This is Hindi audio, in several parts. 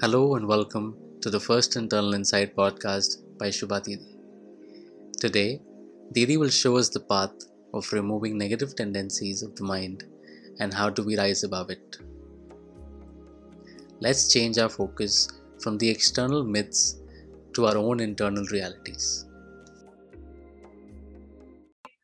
Hello and welcome to the first Internal Insight podcast by Shubha Didi. Today, Didi will show us the path of removing negative tendencies of the mind and how do we rise above it. Let's change our focus from the external myths to our own internal realities.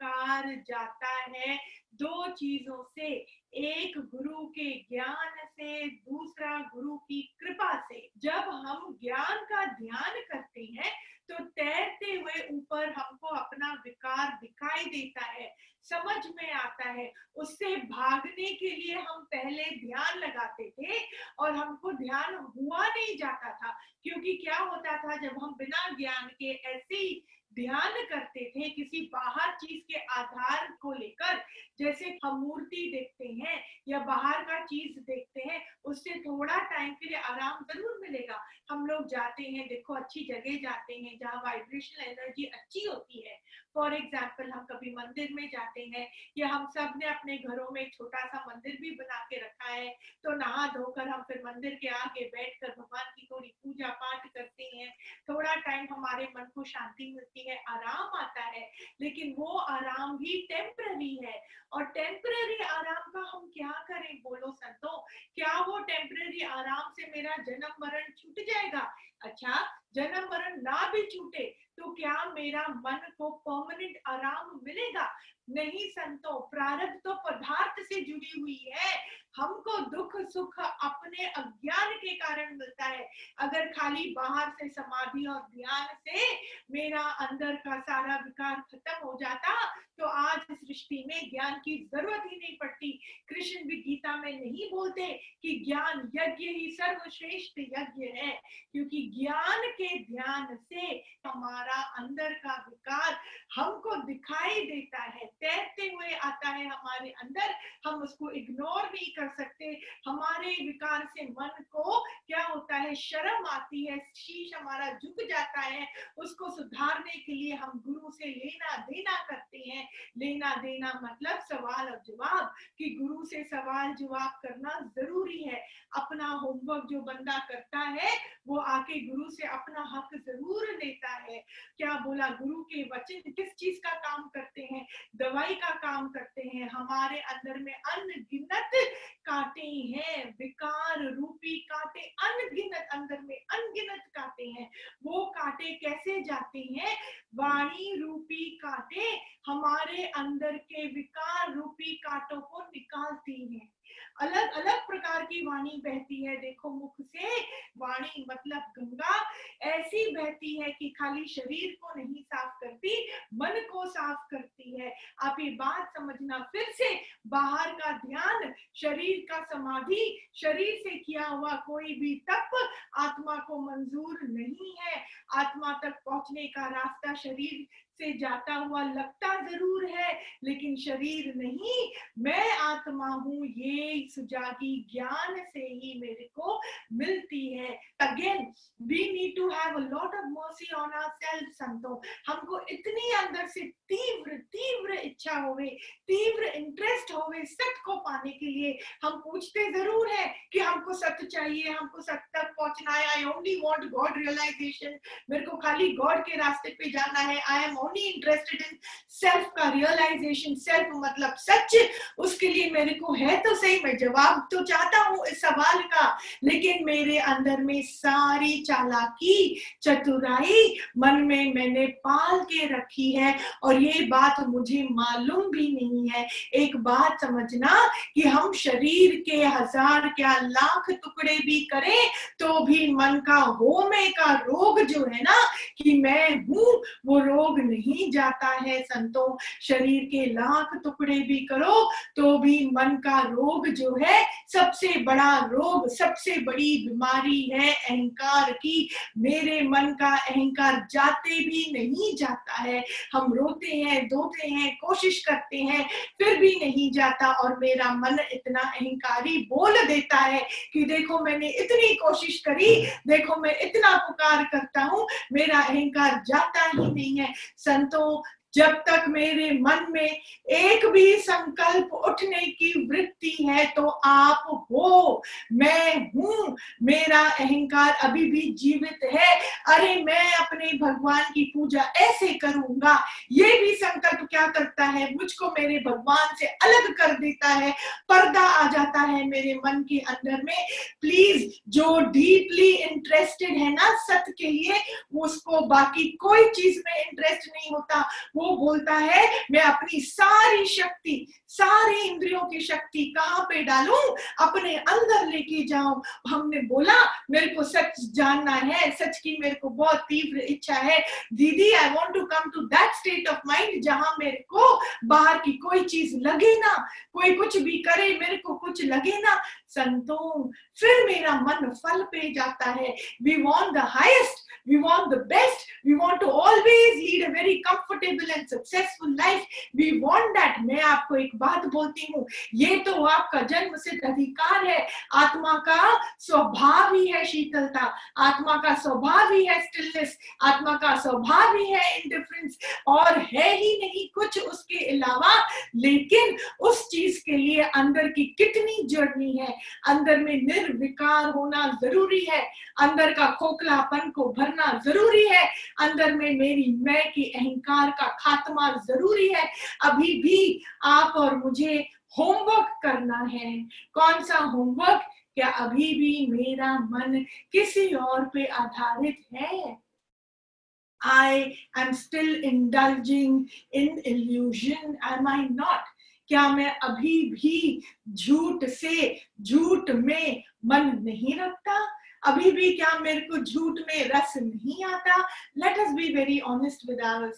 Car जाता है दो चीजों से एक गुरु के ज्ञान से, दूसरा गुरु की कृपा से। जब हम ज्ञान का ध्यान करते हैं तो तैरते हुए ऊपर हमको अपना विकार दिखाई देता है, समझ में आता है। उससे भागने के लिए हम पहले ध्यान लगाते थे और हमको ध्यान हुआ नहीं जाता था, क्योंकि क्या होता था, जब हम बिना ज्ञान के ऐसे ही ध्यान करते थे किसी बाहर चीज़ के आधार को लेकर। जैसे हम मूर्ति देखते हैं या बाहर का चीज़ देखते हैं, उससे थोड़ा टाइम के लिए आराम ज़रूर मिलेगा। हम लोग जाते हैं, देखो, अच्छी जगह जाते हैं जहाँ वाइब्रेशनल एनर्जी अच्छी होती है। फॉर एग्ज़ाम्पल हम कभी मंदिर में जाते हैं या हम सबने अपने घरों में छोटा सा मंदिर भी बना के रखा है तो नहा धोकर हम फिर मंदिर के आगे बैठकर भगवान की थोड़ी पूजा पाठ करते हैं। थोड़ा टाइम हमारे मन को शांति मिलती है, आराम आता है, लेकिन वो आराम भी टेम्पररी है। और टेम्पररी आराम का हम क्या करें? बोलो संतो, क्या वो टेम्पररी आराम से मेरा जन्म मरण छूट जाएगा? अच्छा जन्म मरण ना भी छूटे तो क्या मेरा मन को परमानेंट आराम मिलेगा? नहीं संतो, प्रारब्ध तो पदार्थ से जुड़ी हुई है। हमको दुख सुख अपने अज्ञान के कारण मिलता है। अगर खाली बाहर से समाधि और ध्यान से मेरा अंदर का सारा विकार खत्म हो जाता तो आज सृष्टि में ज्ञान की ज़रूरत ही नहीं पड़ती। कृष्ण भी गीता में नहीं बोलते कि ज्ञान यज्ञ ही सर्वश्रेष्ठ यज्ञ है, क्योंकि ज्ञान के ध्यान से हमारा अंदर का विकार हमको दिखाई देता है। तैरते हुए आता है हमारे अंदर। हम उसको इग्नोर नहीं कर सकते। हमारे विकार से मन को क्या होता है? शर्म आती है। शीश हमारा झुक जाता है। उसको सुधारने के लिए हम गुरु से लेना देना करते हैं। लेना देना मतलब सवाल और जवाब कि गुरु से सवाल जवाब करना ज़रूरी है। अपना होमवर्क जो बंदा करता है, वो आके गुरु से अपना हक ज़रूर लेता है। क्या बोला, गुरु के वचन किस चीज़ का काम करते हैं? दवाई का काम करते हैं। हमारे अंदर में अनगिनत कांटे हैं, विकार रूपी कांटे अनगिनत अंदर में, अनगिनत कांटे हैं। वो कांटे कैसे जाते हैं? वाणी रूपी कांटे हमारे अंदर के विकार रूपी कांटों को निकालती हैं। अलग अलग प्रकार की वाणी बहती है। देखो मुख से वाणी मतलब गंगा ऐसी बहती है कि खाली शरीर को नहीं साफ़ करती, मन को साफ़ करती है। आप ये बात समझना, फिर से बाहर का ध्यान, शरीर का समाधि, शरीर से किया हुआ कोई भी तप, आत्मा को मंजूर नहीं है। आत्मा तक पहुँचने का रास्ता शरीर से जाता हुआ लगता ज़रूर है, लेकिन शरीर नहीं। मैं आत्मा हूँ, ये सुजागी ज्ञान से ही मेरे को मिलती है। Again we need to have a lot of mercy on our self संतो। हमको इतनी अंदर से तीव्र तीव्र इच्छा होवे, तीव्र इंटरेस्ट होवे सत्य को पाने के लिए। हम पूछते ज़रूर है कि हमको सत्य चाहिए, हमको सत्य तक पहुँचना है। I only want God realisation मेरे को खाली गॉड के रास्ते पे जाना है। I am interested in self का रियलाइजेशन सेल्फ मतलब सच, उसके लिए मेरे को है तो सही, मैं जवाब तो चाहता हूँ इस सवाल का। लेकिन मेरे अंदर में सारी चालाकी, चतुराई मन में मैंने पाल के रखी है और ये बात मुझे मालूम भी नहीं है। एक बात समझना कि हम शरीर के हज़ार क्या लाख टुकड़े भी करें तो भी मन का होमे का रोग जो है ना, कि मैं हूँ, वो रोग नहीं जाता है संतों, शरीर के लाख टुकड़े भी करो तो भी मन का रोग जो है, सबसे बड़ा रोग, सबसे बड़ी बीमारी है अहंकार की। मेरे मन का अहंकार जाते भी नहीं जाता है। हम रोते हैं, धोते हैं, कोशिश करते हैं, फिर भी नहीं जाता और मेरा मन इतना अहंकारी बोल देता है कि देखो मैंने इतनी कोशिश करी, देखो मैं इतना पुकार करता हूँ, मेरा अहंकार जाता ही नहीं है। संतों जब तक मेरे मन में एक भी संकल्प उठने की वृत्ति है तो आप हो। मैं हूँ। मेरा अहंकार अभी भी जीवित है। अरे, मैं अपने भगवान की पूजा ऐसे करूँगा। ये भी संकल्प क्या करता है? मुझको मेरे भगवान से अलग कर देता है। पर्दा आ जाता है मेरे मन के अंदर में। प्लीज़, जो डीपली इंटरेस्टेड है ना सत्य के लिए, उसको बाकी कोई चीज़ में इंटरेस्ट नहीं होता। वो बोलता है, मैं अपनी सारी शक्ति, सारी इंद्रियों की शक्ति कहाँ पे डालूं? अपने अंदर लेके जाऊँ। हमने बोला, मेरे को सच जानना है, सच की मेरे को बहुत तीव्र इच्छा है। दीदी I want to come to that state of mind जहाँ मेरे को बाहर की कोई चीज़ लगे ना, कोई कुछ भी करे, मेरे को कुछ लगे ना। संतों, फिर मेरा मन फल पे जाता है। We want the highest we want the best, we want to always lead a very comfortable and successful life. We want that. मैं आपको एक बात बोलती हूँ, ये तो आपका जन्म सिद्ध अधिकार है। आत्मा का स्वभाव ही है शीतलता। आत्मा का स्वभाव ही है स्टिलनेस आत्मा का स्वभाव ही है इंडिफरेंस और है ही नहीं कुछ उसके अलावा। लेकिन उस चीज़ के लिए अंदर की कितनी जर्नी है? अंदर में निर्विकार होना ज़रूरी है। अंदर का खोखलापन को भरना ज़रूरी है। अंदर में मेरी मैं की अहंकार का खात्मा ज़रूरी है। अभी भी आप और मुझे होमवर्क करना है। कौन सा होमवर्क? क्या अभी भी मेरा मन किसी और पे आधारित है? I am still indulging in illusion, am I not? क्या मैं अभी भी झूठ से झूठ में मन नहीं रखता? अभी भी क्या मेरे को झूठ में रस नहीं आता? Let us be very honest with our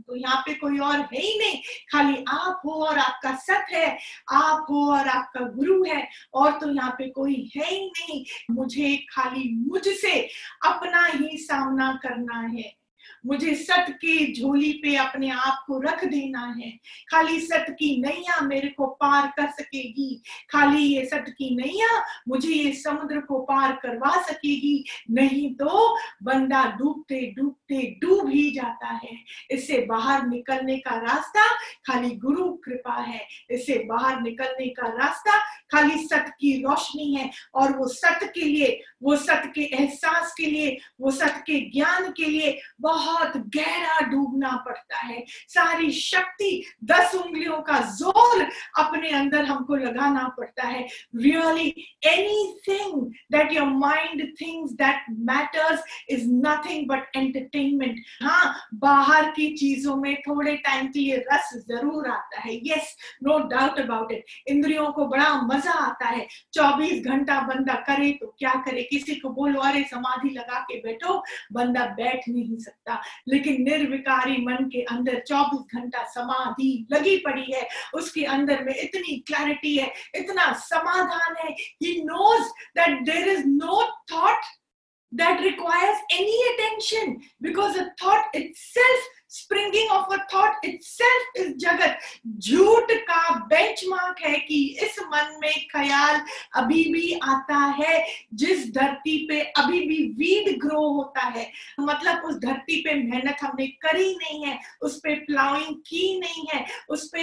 तो यहाँ पे कोई और है ही नहीं। खाली आप हो और आपका सत है। आप हो और आपका गुरु है। और तो यहाँ पे कोई है ही नहीं। मुझे खाली मुझसे अपना ही सामना करना है। मुझे सत के झोली पे अपने आप को रख देना है। खाली सत्य की नैया मेरे को पार कर सकेगी। खाली ये सत्य की नैया मुझे ये समुद्र को पार करवा सकेगी। नहीं तो बंदा डूबते डूबते डूब ही जाता है। इससे बाहर निकलने का रास्ता खाली गुरु कृपा है। इससे बाहर निकलने का रास्ता खाली सत्य की रोशनी है और वो सत के लिए वो सत्य के एहसास के लिए, वो सत्य के ज्ञान के लिए बहुत गहरा डूबना पड़ता है। सारी शक्ति दस उंगलियों का ज़ोर अपने अंदर हमको लगाना पड़ता है। Really anything that your mind things that matters is nothing but entertainment हाँ बाहर की चीज़ों में थोड़े टाइम के लिए रस ज़रूर आता है। Yes no doubt about it इंद्रियों को बड़ा मज़ा आता है। 24 घंटा बंदा करे तो क्या करे? किसी को बोलो अरे समाधि लगा के बैठो, बंदा बैठ नहीं सकता। लेकिन निर्विकारी मन के अंदर 24 घंटा समाधि लगी पड़ी है। उसके अंदर में इतनी क्लैरिटी है, इतना समाधान है। He knows that there is no thought that requires any attention because a thought itself springing of a thought itself is जगत झूठ का बेंचमार्क है कि इस मन में ख्याल अभी भी आता है जिस धरती पे अभी भी वीड ग्रो होता है मतलब उस धरती पे मेहनत हमने करी नहीं है उस पे प्लाउइंग की नहीं है उस पे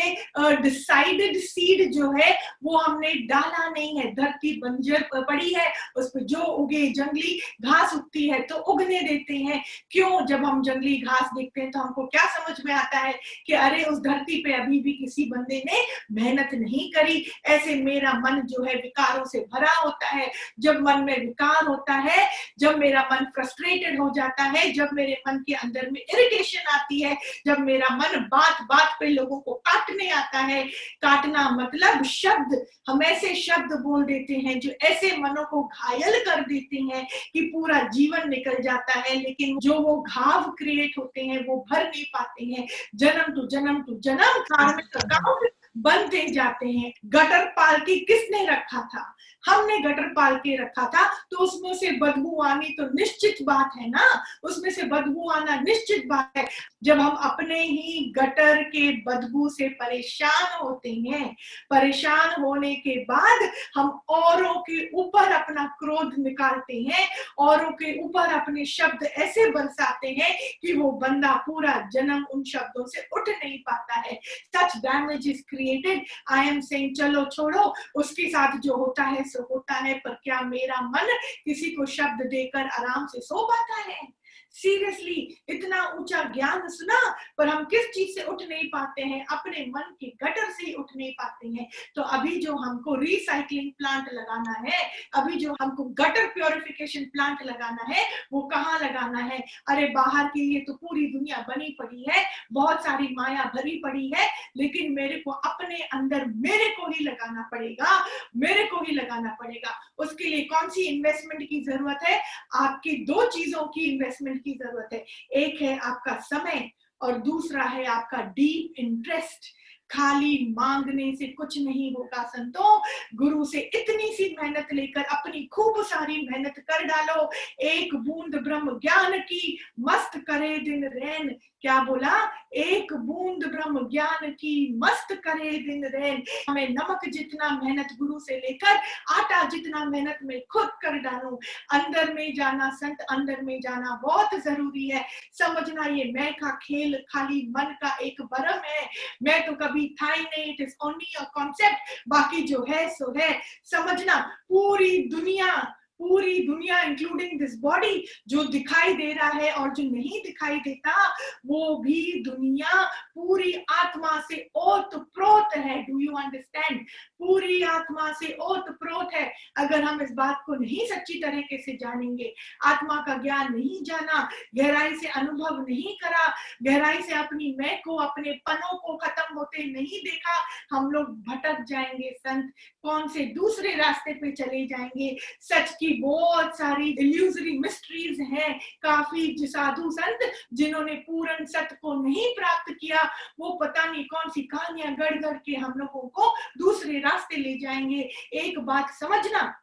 डिसाइडेड uh, सीड जो है वो हमने डाला नहीं है धरती बंजर पड़ी है उस पे जो उगे जंगली घास उगती है तो उगने देते हैं क्यों जब हम जंगली घास देखते हैं तो हमको क्या समझ में आता है कि अरे, उस धरती पे अभी भी किसी बंदे ने मेहनत नहीं करी। ऐसे मेरा मन जो है विकारों से भरा होता है। जब मन में विकार होता है, जब मेरा मन फ्रस्ट्रेटेड हो जाता है, जब मेरे मन के अंदर में इरिटेशन आती है, जब मेरा मन बात बात पे लोगों को काटने आता है। काटना मतलब शब्द। हम ऐसे शब्द बोल देते हैं जो ऐसे मनों को घायल कर देते हैं कि पूरा जीवन निकल जाता है। लेकिन जो वो घाव क्रिएट होते हैं, वो भर नहीं पाते हैं। जन्म टू जन्म टू जन्म अकाउंट बनते जाते हैं। गटर पालकी किसने रखा था? हमने गटर पाल के रखा था तो उसमें से बदबू आनी तो निश्चित बात है ना? उसमें से बदबू आना निश्चित बात है। जब हम अपने ही गटर के बदबू से परेशान होते हैं, परेशान होने के बाद हम औरों के ऊपर अपना क्रोध निकालते हैं, औरों के ऊपर अपने शब्द ऐसे बरसाते हैं कि वो बंदा पूरा जन्म उन शब्दों से उठ नहीं पाता है। Such damage is created I am saying चलो छोड़ो, उसके साथ जो होता है सो होता है, पर क्या मेरा मन किसी को शब्द देकर आराम से सो पाता है? सीरियसली इतना ऊँचा ज्ञान सुना, पर हम किस चीज़ से उठ नहीं पाते हैं? अपने मन के गटर से ही उठ नहीं पाते हैं। तो अभी जो हमको रिसाइकलिंग प्लांट लगाना है, अभी जो हमको गटर प्योरिफिकेशन प्लांट लगाना है, वो कहाँ लगाना है? अरे, बाहर के लिए तो पूरी दुनिया बनी पड़ी है, बहुत सारी माया भरी पड़ी है, लेकिन मेरे को अपने अंदर मेरे को ही लगाना पड़ेगा, मेरे को ही लगाना पड़ेगा। उसके लिए कौन सी इन्वेस्टमेंट की ज़रूरत है? आपकी दो चीज़ों की इन्वेस्टमेंट की ज़रूरत है। एक है आपका समय और दूसरा है आपका डीप इंटरेस्ट खाली मांगने से कुछ नहीं होगा, संतो। गुरु से इतनी सी मेहनत लेकर अपनी खूब सारी मेहनत कर डालो। एक बूंद ब्रह्म ज्ञान की मस्त करे दिन रैन। क्या बोला? एक बूंद ब्रह्म ज्ञान की मस्त करे दिन रैन हमें नमक जितना मेहनत गुरु से लेकर, आटा जितना मेहनत में खुद कर डालू। अंदर में जाना संत, अंदर में जाना बहुत ज़रूरी है। समझना ये मैं का खेल, खाली मन का एक बरम है। मैं तो कभी था ही नहीं it is only a concept बाकी जो है, सो है। समझना, पूरी दुनिया पूरी दुनिया इंक्लूडिंग दिस बॉडी जो दिखाई दे रहा है और जो नहीं दिखाई देता, वो भी दुनिया, पूरी आत्मा से ओत प्रोत है। डू यू अंडरस्टैंड पूरी आत्मा से ओत प्रोत है। अगर हम इस बात को नहीं सच्ची तरीके से जानेंगे, आत्मा का ज्ञान नहीं जाना, गहराई से अनुभव नहीं करा, गहराई से अपनी मैं को, अपने पनों को खत्म होते नहीं देखा, हम लोग भटक जाएँगे, संत। कौन से दूसरे रास्ते पे चले जाएँगे? सच की बहुत सारी इल्यूजरी मिस्ट्रीज हैं काफ़ी साधु संत जिन्होंने पूर्ण सत्य को नहीं प्राप्त किया। वो पता नहीं कौन सी कहानियाँ गढ़ गढ़ के हम लोगों को दूसरे रास्ते ले जाएँगे। एक बात समझना,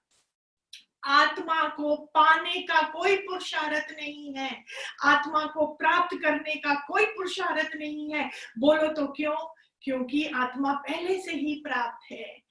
आत्मा को पाने का कोई पुरुषार्थ नहीं है। आत्मा को प्राप्त करने का कोई पुरुषार्थ नहीं है। बोलो तो क्यों? क्योंकि आत्मा पहले से ही प्राप्त है।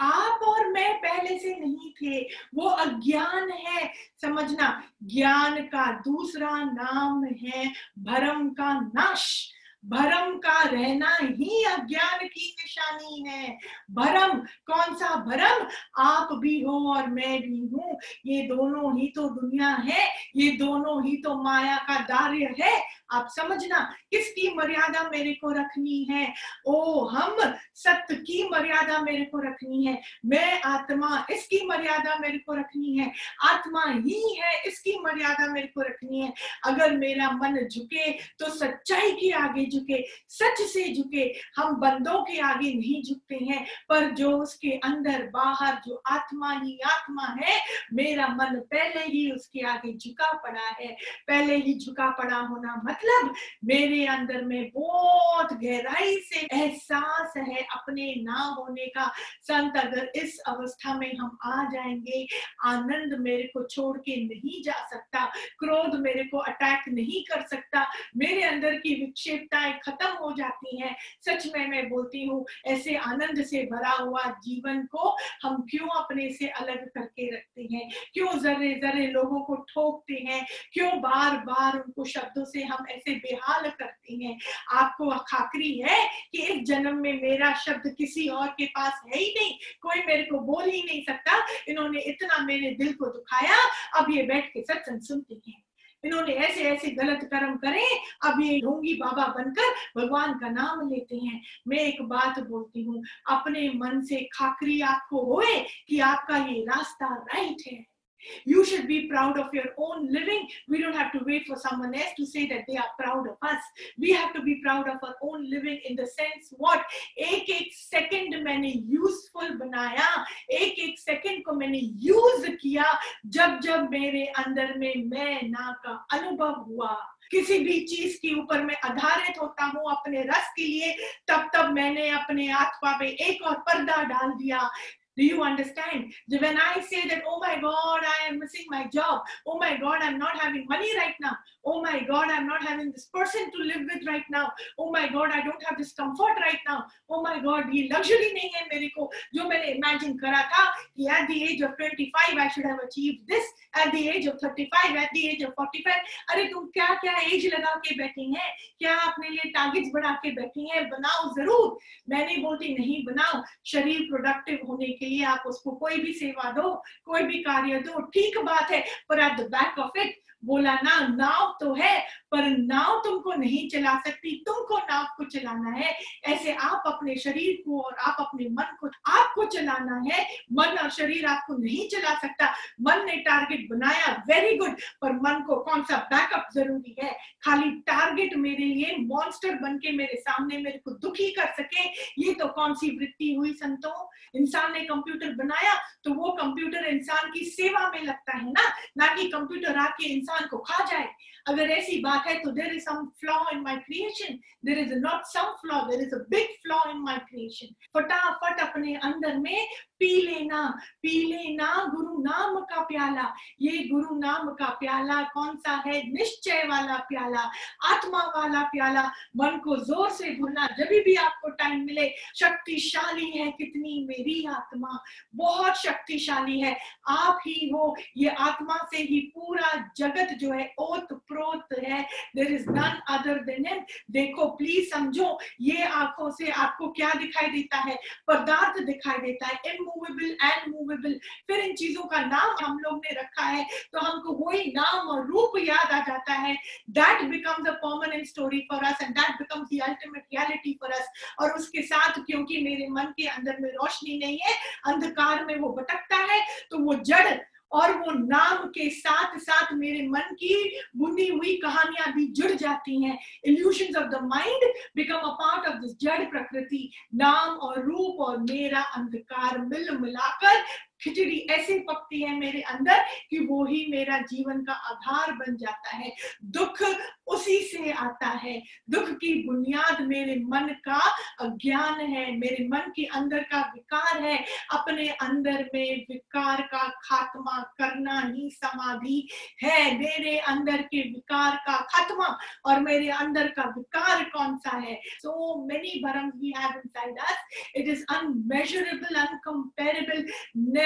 आप और मैं पहले से नहीं थे। वो अज्ञान है, समझना। ज्ञान का दूसरा नाम है भरम का नाश। भरम का रहना ही अज्ञान की निशानी है। भरम, कौन सा भरम? आप भी हो और मैं भी हूँ। ये दोनों ही तो दुनिया है, ये दोनों ही तो माया का दार्य है। आप समझना, किसकी मर्यादा मेरे को रखनी है? ओ हम सत्य की मर्यादा मेरे को रखनी है। मैं आत्मा, इसकी मर्यादा मेरे को रखनी है। आत्मा ही है, इसकी मर्यादा मेरे को रखनी है। अगर मेरा मन झुके तो सच्चाई के आगे झुके, सच से झुके। हम बंदों के आगे नहीं झुकते हैं, पर जो उसके अंदर बाहर, जो आत्मा ही आत्मा है, मेरा मन पहले ही उसके आगे झुका पड़ा है। पहले ही झुका पड़ा होना मतलब मेरे अंदर में बहुत गहराई से एहसास है अपने ना होने का। संत, अगर इस अवस्था में हम आ जाएँगे, आनंद मेरे को छोड़ के नहीं जा सकता, क्रोध मेरे को अटैक नहीं कर सकता, मेरे अंदर की विक्षेपताएँ खत्म हो जाती हैं। सच में मैं बोलती हूँ, ऐसे आनंद से भरा हुआ जीवन को हम क्यों अपने से अलग करके रखते हैं? क्यों जरे जरे लोगों को ठोकते हैं? क्यों बार बार उनको शब्दों से हम ऐसे बेहाल करते हैं। आपको खाकरी है कि इस जन्म में मेरा शब्द किसी और के पास है ही नहीं। कोई मेरे को बोल ही नहीं सकता। इन्होंने इतना मेरे दिल को दुखाया। अब ये बैठ के सत्संग सुनते हैं। इन्होंने ऐसे ऐसे गलत कर्म करे। अब ये ढोंगी बाबा बनकर भगवान का नाम लेते हैं। मैं एक बात बोलती हूँ। अपने मन से खाकरी आपको होए कि आपका ये रास्ता राइट है। You should be proud of your own living. We don't have to wait for someone else to say that they are proud of us. We have to be proud of our own living in the sense what एक एक सेकंड मैंने यूजफुल बनाया एक एक सेकंड को मैंने यूज़ किया जब जब मेरे अंदर में मैं ना का अनुभव हुआ किसी भी चीज़ के ऊपर मैं आधारित होता हूँ अपने रस के लिए तब तब मैंने अपने आत्मा पे एक और पर्दा डाल दिया Do you understand? When I say that, oh my God, I am missing my job. Oh my God, I'm not having money right now. Oh my God, I'm not having this person to live with right now. Oh my God, I don't have this comfort right now. Oh my God, ये luxury नहीं है मेरे को जो मैंने imagine करा था कि at the age of 25 I should have achieved this. At the age of 35, at the age of 45. अरे तुम क्या क्या एज लगा के बैठी हैं क्या अपने लिए टारगेट्स बढ़ा के बैठी हैं बनाओ ज़रूर मैं नहीं बोलती नहीं बनाओ शरीर प्रोडक्टिव होने के लिए आप उसको कोई भी सेवा दो, कोई भी कार्य दो, ठीक बात है, पर at the back of it बोला, ना, नाव तो है, पर नाव तुमको नहीं चला सकती, तुमको नाव को चलाना है। ऐसे आप अपने शरीर को और आप अपने मन को, आपको चलाना है। मन और शरीर आपको नहीं चला सकता। मन ने टारगेट बनाया वेरी गुड पर मन को कौन सा बैकअप ज़रूरी है? खाली टारगेट मेरे लिए मॉन्स्टर बन के मेरे सामने मेरे को दुखी कर सके। ये तो कौन सी वृत्ति हुई संतों? इंसान ने कंप्यूटर बनाया तो वो कंप्यूटर इंसान की सेवा में लगता है ना? ना कि कंप्यूटर आके इंसान को खा जाए। अगर ऐसी बात है तो there is some flaw in my creation there is not some flaw there is a big flaw in my creation फटाफट अपने अंदर में पी लेना पी लेना गुरु नाम का प्याला। ये गुरु नाम का प्याला कौन सा है? निश्चय वाला प्याला, आत्मा वाला प्याला। मन को ज़ोर से भूलना, जब भी आपको टाइम मिले, शक्तिशाली है कितनी मेरी आत्मा। बहुत शक्तिशाली है। आप ही हो, ये आत्मा से ही पूरा जगत जो है ओत प्रोत है there is none other than him देखो प्लीज़ समझो, ये आँखों से आपको क्या दिखाई देता है? पदार्थ दिखाई देता है इमूवेबल एंड मूवेबल फिर इन चीज़ों का नाम हम लोग ने रखा है तो हमको वही नाम और रूप याद आ जाता है। That becomes a permanent story for us and that becomes the ultimate reality for us और उसके साथ, क्योंकि मेरे मन के अंदर में रोशनी नहीं है, अंधकार में वो भटकता है तो वो जड़ और वो नाम के साथ साथ मेरे मन की बुनी हुई कहानियाँ भी जुड़ जाती हैं। Illusion of the mind become a part of this जड़ प्रकृति। नाम और रूप और मेरा अंधकार मिल मिलाकर खिचड़ी ऐसे पकती है मेरे अंदर कि वो ही मेरा जीवन का आधार बन जाता है। दुख उसी से आता है। दुख की बुनियाद मेरे मन का अज्ञान है, मेरे मन के अंदर का विकार है। अपने अंदर में विकार का खात्मा करना ही समाधि है। मेरे अंदर के विकार का खात्मा और मेरे अंदर का विकार कौन सा है? सो मेनी भरम we have inside us it is unmeasurable incomparable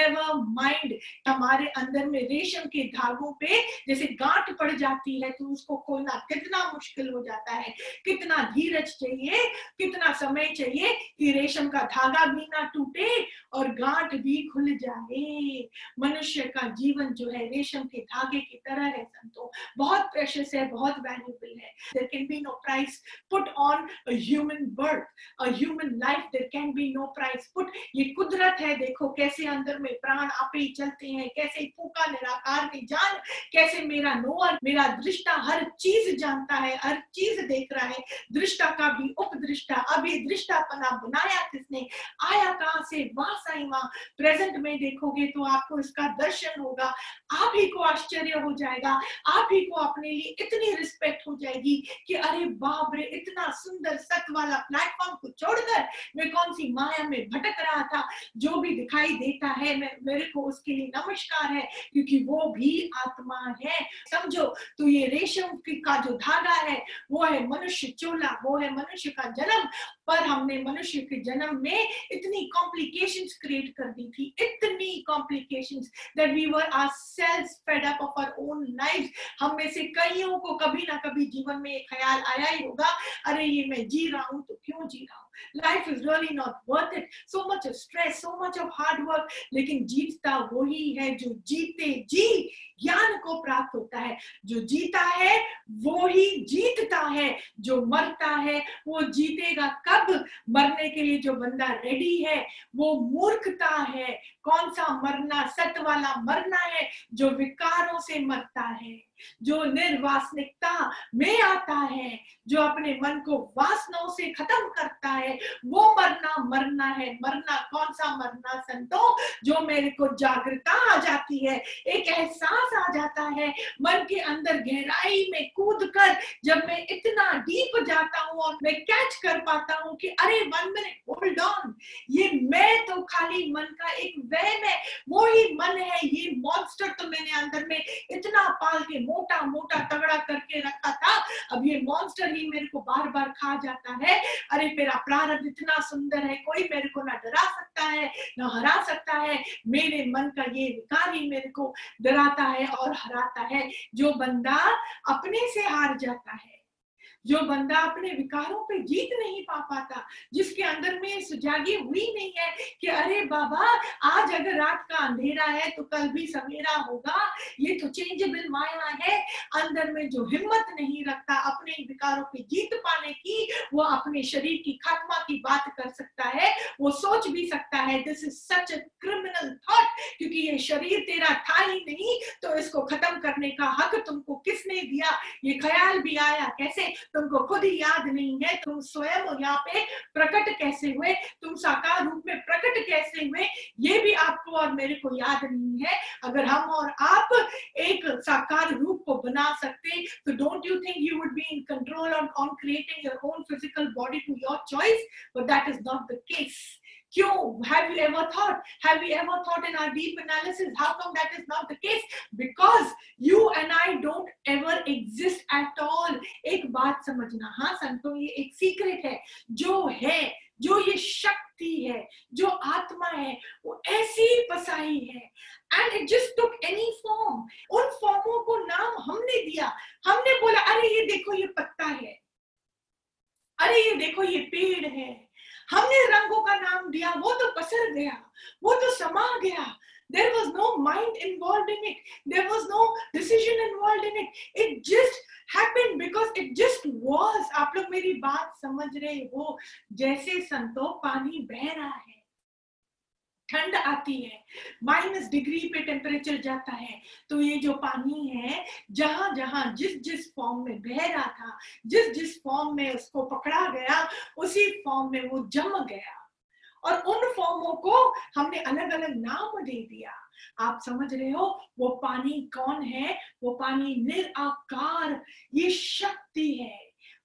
never mind हमारे अंदर में रेशम के धागों पे जैसे गांठ पड़ जाती है तो उसको खोलना कितना मुश्किल हो जाता है। कितना धीरज चाहिए, कितना समय चाहिए कि रेशम का धागा भी ना टूटे और गांठ भी खुल जाए। मनुष्य का जीवन जो है, रेशम के धागे की तरह है संतो। बहुत प्रेशियस है, बहुत वैल्यूबल है। There can be no price put on human birth human life there can be no price put ये कुदरत है, देखो कैसे अंदर में प्राण आपे ही चलते हैं। कैसे फूका निराकार में जान, कैसे मेरा नोअर मेरा दृष्टा हर चीज़ जानता है, हर चीज़ देख रहा है। दृष्टा का भी उपदृष्टा अभी दृष्टापना बनाया किसने? आया कहाँ से? वहाँ साई वहाँ। प्रेजेंट में देखोगे तो आपको इसका दर्शन होगा। आप ही को आश्चर्य हो जाएगा। आप ही को अपने लिए इतनी रिस्पेक्ट हो जाएगी कि अरे बाप रे, इतना सुंदर सत वाला प्लेटफॉर्म को छोड़कर मैं कौन सी माया में भटक रहा था? जो भी दिखाई देता है मेरे को उसके लिए नमस्कार है, क्योंकि वो भी आत्मा है। समझो तो ये रेशम का जो धागा है, वो है मनुष्य चोला, वो है मनुष्य का जन्म। पर हमने मनुष्य के जन्म में इतनी कॉम्प्लिकेशंस क्रिएट कर दी थी, इतनी complications that we were ourselves fed up of our own lives. हम में से कईयों को कभी ना कभी जीवन में एक ख्याल आया ही होगा, अरे ये मैं जी रहा हूँ तो क्यों जी रहा हूँ? Life is really not worth it. So much of stress, so much of hard work, लेकिन जीतता वही है जो जीते जी। ज्ञान को प्राप्त होता है। जो जीता है, वो ही जीतता है। जो मरता है, वो जीतेगा कब? मरने के लिए जो बंदा रेडी है, वो मूर्खता है। कौन सा मरना सत वाला मरना है, जो विकारों से मरता है। जो निर्वासनिकता में आता है, जो अपने मन को वासनाओं से खत्म करता है, वो मरना मरना है। मरना कौन सा मरना संतो, जो मेरे को जागृता आ जाती है, एक एहसास आ जाता है मन के अंदर गहराई में कूद कर जब मैं इतना डीप जाता हूँ और मैं कैच कर पाता हूँ कि अरे वन मिनट होल्ड ऑन ये मैं तो खाली मन का एक वहम है, वो ही मन है, ये मॉन्स्टर तो मैंने अंदर में इतना पाल के मोटा मोटा तगड़ा करके रखा था। अब ये मॉन्स्टर ही मेरे को बार बार खा जाता है। अरे मेरा प्रारब्ध इतना सुंदर है, कोई मेरे को ना डरा सकता है, ना हरा सकता है। मेरे मन का ये विकार ही मेरे को डराता है और हराता है। जो बंदा अपने से हार जाता है जो बंदा अपने विकारों पे जीत नहीं पा पाता, जिसके अंदर में सुजागी हुई नहीं है कि अरे बाबा, आज अगर रात का अंधेरा है तो कल भी सवेरा होगा। ये तो चेंजेबल माया है। अंदर में जो हिम्मत नहीं रखता अपने विकारों पे जीत पाने की, वो अपने शरीर की खात्मा की बात कर सकता है। वो सोच भी सकता है this is such a criminal thought क्योंकि ये शरीर तेरा था ही नहीं तो इसको खत्म करने का हक तुमको किसने दिया? ये ख्याल भी आया कैसे? तुमको खुद ही याद नहीं है, तुम स्वयं यहाँ पे प्रकट कैसे हुए, तुम साकार रूप में प्रकट कैसे हुए, ये भी आपको और मेरे को याद नहीं है। अगर हम और आप एक साकार रूप को बना सकते तो don't you think you would be in control on on creating your own physical body to your choice but that is not the case क्यों? Have you ever thought have you ever thought in our deep analysis how come that is not the case because you and I don't ever exist at all एक बात समझना। हाँ संतो, ये एक सीक्रेट है। जो है, जो ये शक्ति है, जो आत्मा है, वो ऐसी बसाई है। And it just took any form उन फॉर्मों को नाम हमने दिया। हमने बोला, अरे, ये देखो, ये पत्ता है। अरे, ये देखो, ये पेड़ है। हमने रंगों का नाम दिया, वो तो पसर गया, वो तो समा गया। There was no mind involve in it there was no decision involve in it it just happen because it just was आप लोग मेरी बात समझ रहे हो। जैसे संतो पानी बह रहा है ठंड आती है, माइनस डिग्री पे टेम्परेचर जाता है तो ये जो पानी है, जहाँ जहाँ जिस जिस फॉर्म में बह रहा था, जिस जिस फॉर्म में उसको पकड़ा गया, उसी फॉर्म में वो जम गया। और उन फॉर्मों को हमने अलग अलग नाम दे दिया। आप समझ रहे हो, वो पानी कौन है? वो पानी निराकार, ये शक्ति है।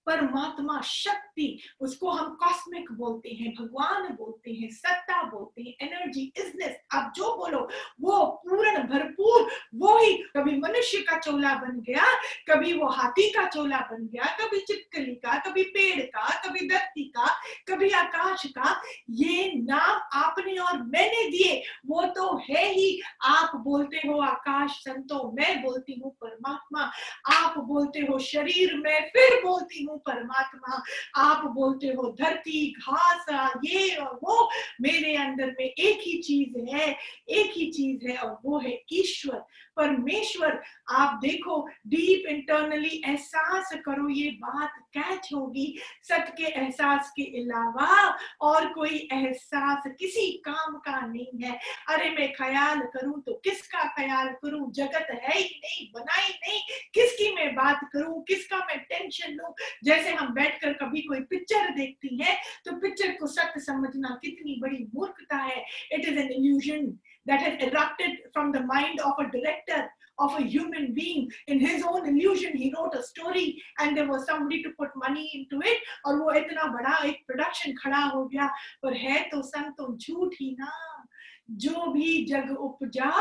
परमात्मा शक्ति, उसको हम कॉस्मिक बोलते हैं, भगवान बोलते हैं, सत्ता बोलते हैं एनर्जी इजनेस आप जो बोलो, वो पूर्ण, भरपूर, वो ही कभी मनुष्य का चोला बन गया, कभी वो हाथी का चोला बन गया, कभी चिपकली का, कभी पेड़ का, कभी धरती का, कभी आकाश का, ये नाम आपने और मैंने दिए, वो तो है ही। आप बोलते हो आकाश संतो, मैं बोलती हूँ परमात्मा। आप बोलते हो शरीर, में फिर बोलती हूँ परमात्मा, आप बोलते हो धरती, घास, ये और वो। मेरे अंदर में एक ही चीज़ है, एक ही चीज़ है और वो है ईश्वर, परमेश्वर। आप देखो डीप इंटरनली एहसास करो, ये बात कैच होगी सत्य के एहसास के अलावा। और कोई एहसास किसी काम का नहीं है। अरे मैं ख्याल करूँ तो किसका ख्याल करूँ? जगत है ही नहीं बनाई नहीं बात करूँ किसका मैं टेंशन लूँ जैसे हम बैठकर कभी कोई पिक्चर देखती है तो पिक्चर को सत्य समझना कितनी बड़ी मूर्खता है it is an illusion that has erupted from the mind of a director of a human being in his own illusion he wrote a story and there was somebody to put money into it और वो इतना बड़ा एक प्रोडक्शन खड़ा हो गया पर है तो संग तो झूठ ही ना जो भी जग उपजा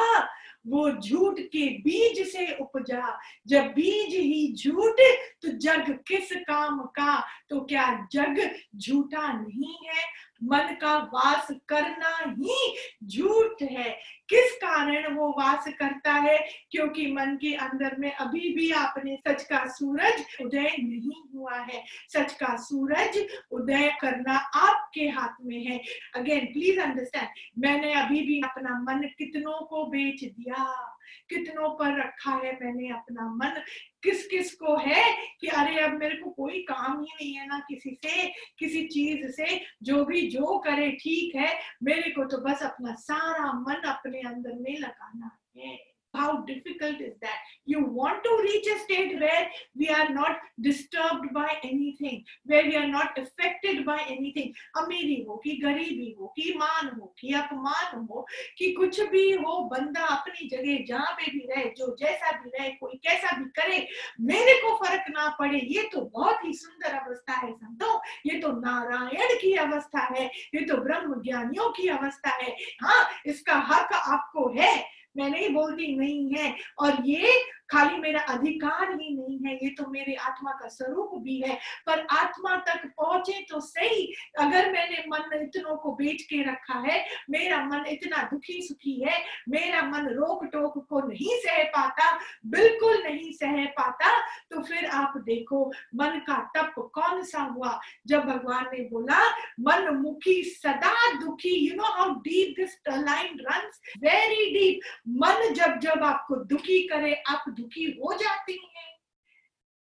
वो झूठ के बीज से उपजा। जब बीज ही झूठ तो जग किस काम का? तो क्या जग झूठा नहीं है? मन का वास करना ही झूठ है। किस कारण वो वास करता है? क्योंकि मन के अंदर में अभी भी आपने सच का सूरज उदय नहीं हुआ है। सच का सूरज उदय करना आपके हाथ में है। अगेन प्लीज़ अंडरस्टैंड मैंने अभी भी अपना मन कितनों को बेच दिया। कितनों पर रखा है मैंने अपना मन? किस किस को है कि अरे अब मेरे को कोई काम ही नहीं है ना किसी से, किसी चीज़ से। जो भी जो करे, ठीक है। मेरे को तो बस अपना सारा मन अपने अंदर में लगाना है। How difficult is that? You want to reach a state where we are not disturbed by anything, where we are not affected by anything. अमीरी हो कि गरीबी हो कि मान हो कि अपमान हो कि कुछ भी हो बंदा अपनी जगह जहाँ पे भी रहे जो जैसा भी रहे कोई कैसा भी करे मेरे को फ़र्क ना पड़े ये तो बहुत ही सुंदर अवस्था है संतो ये तो नारायण की अवस्था है ये तो ब्रह्म ज्ञानियों की अवस्था है हाँ इसका हक आपको है मैं नहीं बोलती नहीं है। और ये खाली मेरा अधिकार ही नहीं है, ये तो मेरे आत्मा का स्वरूप भी है। पर आत्मा तक पहुँचे तो सही, अगर मैंने मन इतनों को बेच के रखा है, मेरा मन इतना दुखी सुखी है, मेरा मन रोक टोक को नहीं सह पाता, बिल्कुल नहीं सह पाता तो फिर आप देखो, मन का तप कौन सा हुआ? जब भगवान ने बोला मन मुखी सदा दुखी। You know how deep this line runs very deep मन जब जब आपको दुखी करे, आप दुखी हो जाती हैं।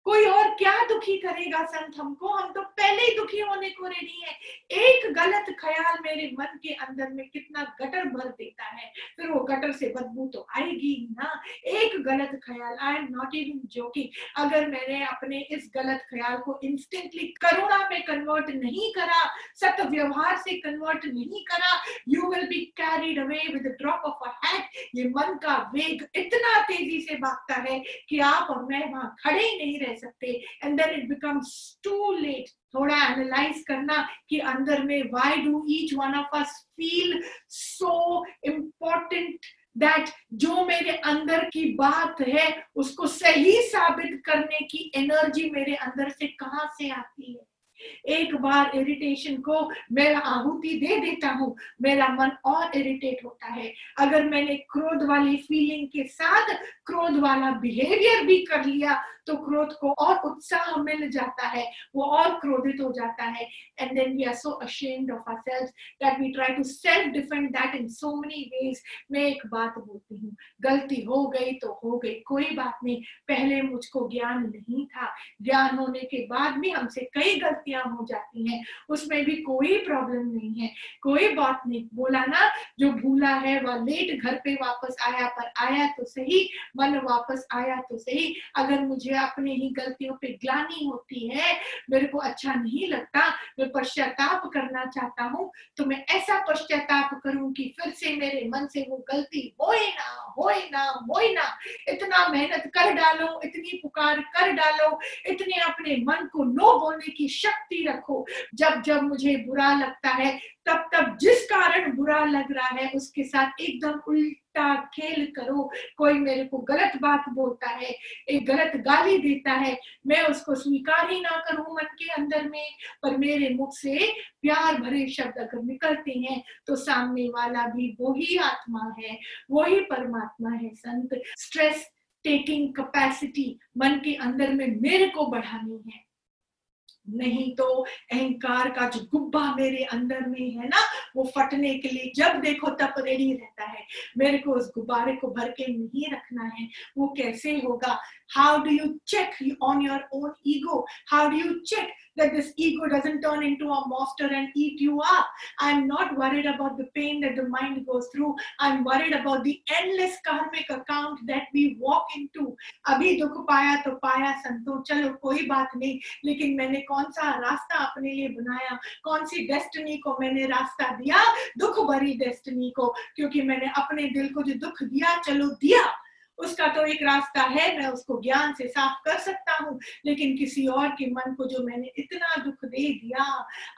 कोई और क्या दुखी करेगा संत हमको? हम तो पहले ही दुखी होने को रेडी है। एक गलत ख्याल मेरे मन के अंदर में कितना गटर भर देता है, फिर वो गटर से बदबू तो आएगी ना। एक गलत ख्याल I am not even joking अगर मैंने अपने इस गलत ख्याल को इंस्टेंटली करुणा में कन्वर्ट नहीं करा सत्य व्यवहार से कन्वर्ट नहीं करा you will be carried away with drop of a hat ये मन का वेग इतना तेज़ी से भागता है कि आप और मैं वहाँ खड़े ही नहीं रह सकते and then it becomes too late थोड़ा एनालाइज करना कि अंदर में why do each one of us feel so important that जो मेरे अंदर की बात है, उसको सही साबित करने की एनर्जी मेरे अंदर से कहाँ से आती है? एक बार इरिटेशन को मैं आहुति दे देता हूँ, मेरा मन और इरिटेट होता है। अगर मैंने क्रोध वाली फीलिंग के साथ क्रोध वाला बिहेवियर भी कर लिया तो क्रोध को और उत्साह मिल जाता है, वो और क्रोधित हो जाता है। And then we are so ashamed of ourselves that we try to self defend that in so many ways मैं एक बात बोलती हूँ, गलती हो गई तो हो गई, कोई बात नहीं। पहले मुझको ज्ञान नहीं था। ज्ञान होने के बाद भी हमसे कई गलतियाँ हो जाती हैं। उसमें भी कोई प्रॉब्लम नहीं है। कोई बात नहीं। बोला ना, जो भूला है वह लेट घर पे वापस आया, पर आया तो सही, मन वापस आया तो सही। अगर मुझे अपने ही गलतियों पे ग्लानी होती है। मेरे को अच्छा नहीं लगता। मैं पश्चाताप करना चाहता हूँ। तो मैं ऐसा पश्चाताप करूँ कि फिर से मेरे मन से वो गलती होए ना होए ना होए ना। इतना मेहनत कर डालो, इतनी पुकार कर डालो, इतने अपने मन को नो बोलने की शक्ति रखो। जब जब मुझे बुरा लगता है तब तब जिस कारण बुरा लग रहा है, उसके साथ एकदम उल्टा खेल करो। कोई मेरे को गलत बात बोलता है, एक गलत गाली देता है, मैं उसको स्वीकार ही ना करूँ मन के अंदर में। पर मेरे मुख से प्यार भरे शब्द अगर निकलते हैं तो सामने वाला भी वही आत्मा है, वही परमात्मा है, संत। स्ट्रेस टेकिंग कैपेसिटी मन के अंदर में मेरे को बढ़ानी है। नहीं तो अहंकार का जो गुब्बा मेरे अंदर में है ना, वो फटने के लिए जब देखो तब रेडी रहता है। मेरे को उस गुब्बारे को भर के नहीं रखना है। वो कैसे होगा? How do you check on your own ego how do you check that this ego doesn't turn into a monster and eat you up. I'm not worried about the pain that the mind goes through. I'm worried about the endless karmic account that we walk into. अभी दुख पाया तो पाया संतो चलो कोई बात नहीं लेकिन मैंने कौन सा रास्ता अपने लिए बनाया कौन सी डेस्टिनी को मैंने रास्ता दिया दुख भरी डेस्टिनी को क्योंकि मैंने अपने दिल को जो दुख दिया चलो दिया उसका तो एक रास्ता है, मैं उसको ज्ञान से साफ़ कर सकता हूँ, लेकिन किसी और के मन को जो मैंने इतना दुख दे दिया,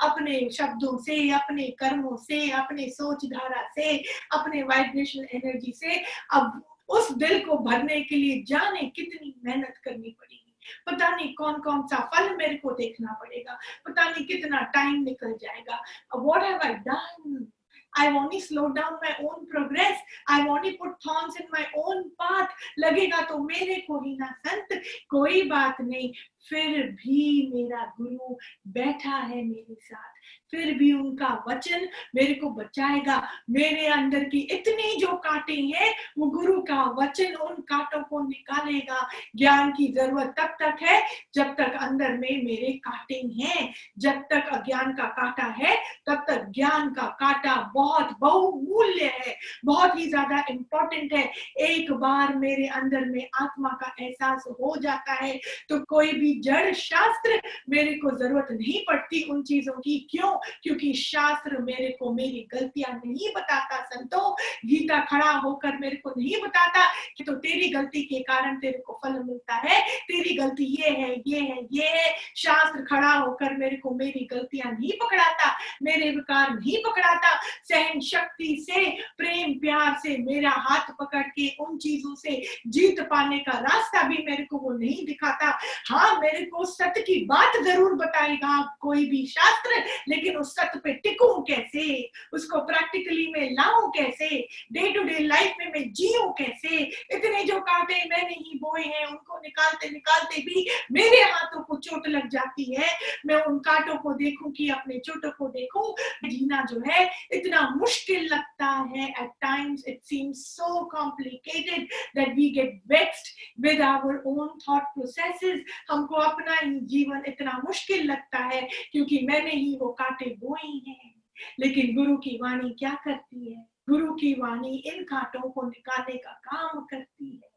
अपने शब्दों से, अपने कर्मों से, अपने सोच धारा से, अपने वाइब्रेशन एनर्जी से, अब उस दिल को भरने के लिए जाने कितनी मेहनत करनी पड़ेगी। पता नहीं कौन कौन सा फल मेरे को देखना पड़ेगा, पता नहीं कितना टाइम निकल जाएगा। What have I done I want to slow down my own progress. I want to put thorns in my own path. लगेगा तो मेरे को ही ना संत कोई बात नहीं फिर भी मेरा गुरु बैठा है मेरे साथ। फिर भी उनका वचन मेरे को बचाएगा। मेरे अंदर की इतनी जो कांटे हैं, वो गुरु का वचन उन कांटों को निकालेगा। ज्ञान की ज़रूरत तब तक है, जब तक अंदर में मेरे कांटे हैं। जब तक अज्ञान का कांटा है, तब तक ज्ञान का कांटा बहुत बहुमूल्य है, बहुत ही ज़्यादा इंपॉर्टेंट है। एक बार मेरे अंदर में आत्मा का एहसास हो जाता है तो कोई भी जड़ शास्त्र मेरे को ज़रूरत नहीं पड़ती उन चीज़ों की। क्यों? क्योंकि शास्त्र मेरे को मेरी गलतियाँ नहीं बताता, संतो। गीता खड़ा होकर मेरे को नहीं बताता कि तो तेरी गलती के कारण तेरे को फल मिलता है। तेरी गलती ये है ये है ये है। शास्त्र खड़ा होकर मेरे को मेरी गलतियाँ नहीं पकड़ाता, मेरे विकार नहीं पकड़ाता। सहन शक्ति से, प्रेम प्यार से मेरा हाथ पकड़ के उन चीज़ों से जीत पाने का रास्ता भी मेरे को वो नहीं दिखाता। हाँ मेरे को सत्य की बात ज़रूर बताएगा कोई भी शास्त्र, लेकिन उस सत्य पे टिकू कैसे? उसको प्रैक्टिकली में लाऊं कैसे? डे टू डे लाइफ में मैं जीऊं कैसे? इतने जो कांटे मैंने ही बोए हैं, उनको निकालते निकालते भी मेरे हाथों को चोट लग जाती है। मैं उन कांटों को देखूँ कि अपने चोटों को देखूँ। जीना जो है, इतना मुश्किल लगता है। At times it seems so complicated that we get vexed with our own thought processes हमको अपना ही जीवन इतना मुश्किल लगता है क्योंकि मैंने ही वो कांटे बोए हैं। लेकिन गुरु की वाणी क्या करती है? गुरु की वाणी इन कांटों को निकालने का काम करती है।